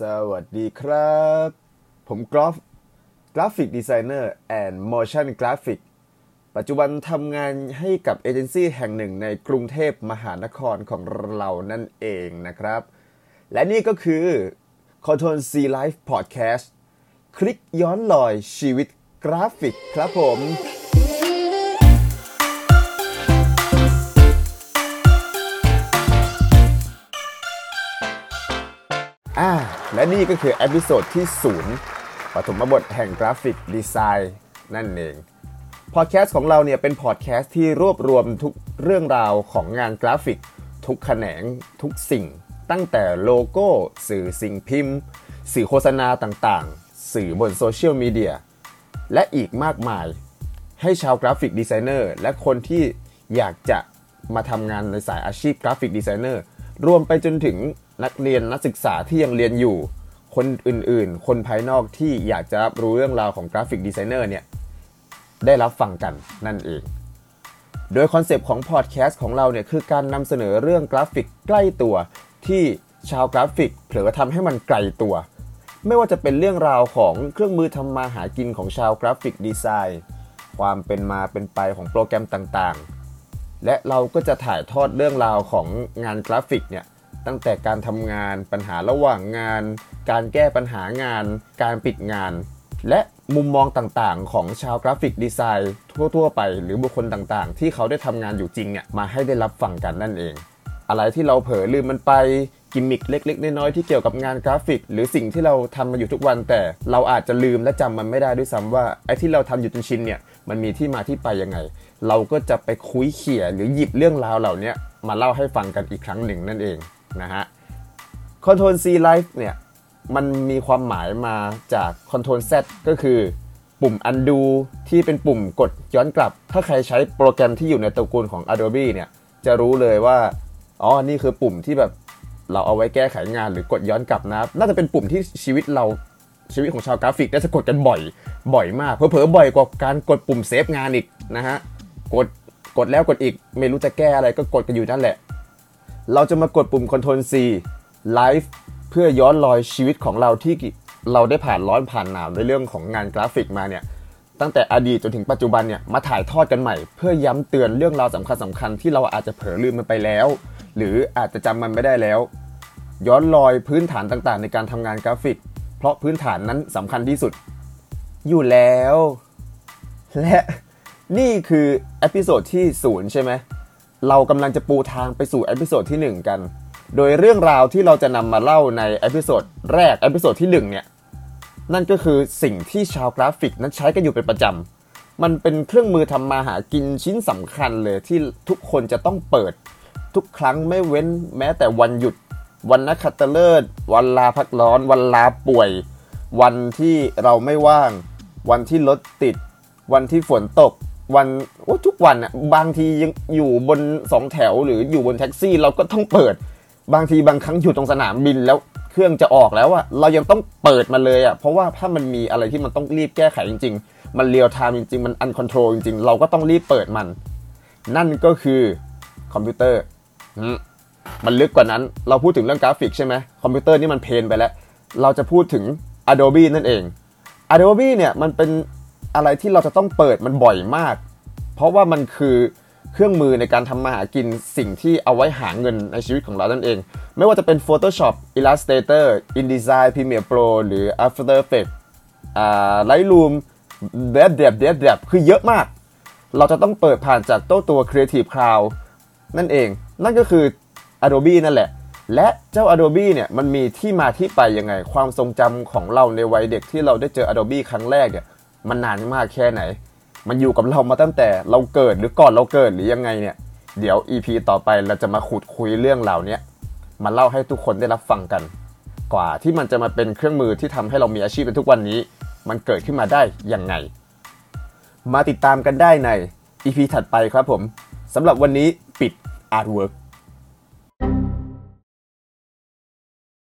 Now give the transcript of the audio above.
สวัสดีครับ ผมกรอฟกราฟิกดีไซเนอร์แอนด์ motion graphic ปัจจุบันทำงานให้กับเอเจนซี่แห่งหนึ่งในกรุงเทพมหานครของเรานั่นเองนะครับ และนี่ก็คือ Ctrl C Life Podcast คลิกย้อนรอยชีวิตกราฟิกครับผม และนี่ก็คือ episode ที่ 0ปฐมบทแห่ง graphic design นั่นเองพอดแคสต์ของเราเนี่ยเป็นพอดแคสต์ที่รวบรวมทุกเรื่องราวของงานกราฟิก ทุกแขนงทุกสิ่ง ตั้งแต่โลโก้ สื่อสิ่งพิมพ์ สื่อโฆษณาต่างๆ สื่อบนโซเชียลมีเดียและอีกมากมาย ให้ชาว graphic designer และคนที่อยากจะมาทำงานในสายอาชีพ graphic designerรวมไปจนถึงนักเรียนนักศึกษาที่ยังเรียนอยู่ คนอื่นๆ คนภายนอกที่อยากจะรับรู้เรื่องราวของ graphic designer เนี่ยได้รับฟังกันนั่นเอง โดยคอนเซปต์ของพอดแคสต์ของเราเนี่ยคือการนำเสนอเรื่องกราฟิกใกล้ตัวที่ชาวกราฟิกเผลอทำให้มันไกลตัว ไม่ว่าจะเป็นเรื่องราวของเครื่องมือทำมาหากินของชาว graphic design ความเป็นมาเป็นไปของโปรแกรมต่างๆ และเราก็จะถ่ายทอดเรื่องราวของงานกราฟิกเนี่ยตั้งแต่การทำงานปัญหาระหว่างงาน การแก้ปัญหางาน การปิดงาน และมุมมองต่างๆ ของชาว graphic design ทั่วๆ ไป หรือบุคคลต่างๆ ที่เขาได้ทำงานอยู่จริงเนี่ยมาให้ได้รับฟังกันนั่นเอง อะไรที่เราเผลอลืมมันไปกิมมิคเล็ก ๆ น้อยๆที่เกี่ยวกับงานกราฟิก หรือสิ่งที่เราทำมาอยู่ทุกวัน แต่เราอาจจะลืมและจำมันไม่ได้ด้วยซ้ำว่าไอ้ที่เราทำอยู่จนชินเนี่ยมันมีที่มาที่ไปยังไง เราก็จะไปคุยเขี่ยหรือหยิบเรื่องราวเหล่านี้มาเล่าให้ฟังกันอีกครั้งหนึ่งนั่นเองนะฮะ Control C Life เนี่ย มันมีความหมายมาจาก Ctrl Z ก็คือปุ่ม undo ที่เป็นปุ่มกดย้อนกลับ ถ้าใครใช้โปรแกรมที่อยู่ในตระกูลของ Adobe เนี่ย จะรู้เลยว่า อ๋อ นี่คือปุ่มที่แบบเราเอาไว้แก้ไขงานหรือกดย้อนกลับนะ น่าจะเป็นปุ่มที่ชีวิตเราชีวิตของชาว graphic design จะกดกันบ่อย บ่อยมาก เผลอๆบ่อยกว่าการกดปุ่ม save งานอีกนะฮะ กด กดแล้วกดอีก ไม่รู้จะแก้อะไรก็กดกันอยู่นั่นแหละ เราจะมากดปุ่ม Ctrl C Live พื่อย้อนรอยชีวิตของเราที่เราได้ผ่านร้อนผ่านหนาวในเรื่องของงานกราฟิกมาเนี่ยตั้งแต่อดีตจนถึงปัจจุบันเนี่ยมาถ่ายทอดกันใหม่ เพื่อย้ำเตือนเรื่องราวสำคัญสำคัญที่เราอาจจะเผลอลืมมันไปแล้ว หรืออาจจะจำมันไม่ได้แล้ว ย้อนรอยพื้นฐานต่างๆ ในการทำงานกราฟิก เพราะพื้นฐานนั้นสำคัญที่สุด อยู่แล้ว และนี่คือ episode ที่ศูนย์ใช่ไหมเรากำลังจะปูทางไปสู่ episode ที่ 1 กัน โดยเรื่องราวที่เราจะนำมาเล่าใน episode แรก episode ที่1เนี่ยนั่นก็คือสิ่งที่ชาวกราฟิกนั้นใช้กันอยู่เป็นประจำ มันเป็นเครื่องมือทำมาหากินชิ้นสำคัญเลยที่ทุกคนจะต้องเปิด ทุกครั้งไม่เว้นแม้แต่วันหยุด วันนักขัตฤกษ์วันลาพักร้อน วันลาป่วย วันที่เราไม่ว่าง วันที่รถติด วันที่ฝนตก วันทุกวันอะบางทียังอยู่บนสองแถวหรืออยู่บนแท็กซี่เราก็ต้องเปิด บางทีบางครั้งอยู่ตรงสนามบินแล้วเครื่องจะออกแล้วอะเรายังต้องเปิดมาเลยอะเพราะว่าถ้ามันมีอะไรที่มันต้องรีบแก้ไขจริง ๆ มัน real time จริง ๆ มัน uncontrol จริง ๆ เราก็ต้องรีบเปิดมัน นั่นก็คือคอมพิวเตอร์ มันลึกกว่านั้น เราพูดถึงเรื่องกราฟิกใช่ไหมคอมพิวเตอร์นี่มัน plain ไปแล้ว เราจะพูดถึง Adobe นั่นเอง Adobe เนี่ยมันเป็นอะไรที่เราจะต้องเปิดมันบ่อยมาก เพราะว่ามันคือ เครื่องมือในการทำมาหากินสิ่งที่เอาไว้หาเงินในชีวิตของเรานั่นเอง ไม่ว่าจะเป็น Photoshop Illustrator InDesign Premiere Pro หรือ After Effects อ่า Lightroom เดบเดบเดบเดบคือเยอะมาก เราจะต้องเปิดผ่านจากโต้ตัว Creative Cloud นั่นเอง นั่นก็คือ Adobe นั่นแหละ และเจ้า Adobe เนี่ยมันมีที่มาที่ไปยังไง ความทรงจำของเราในวัยเด็กที่เราได้เจอ Adobe ครั้งแรกเนี่ยมันนานมากแค่ไหน มันอยู่กับเรามาตั้งแต่เราเกิดหรือก่อนเราเกิดหรือยังไงเนี่ย เดี๋ยว EP ต่อไปเราจะมาขุดคุยเรื่องเหล่านี้มาเล่าให้ทุกคนได้รับฟังกัน กว่าที่มันจะมาเป็นเครื่องมือที่ทำให้เรามีอาชีพในทุกวันนี้ มันเกิดขึ้นมาได้ยังไง มาติดตามกันได้ใน EP ถัดไปครับผมสำหรับวันนี้ปิด Artwork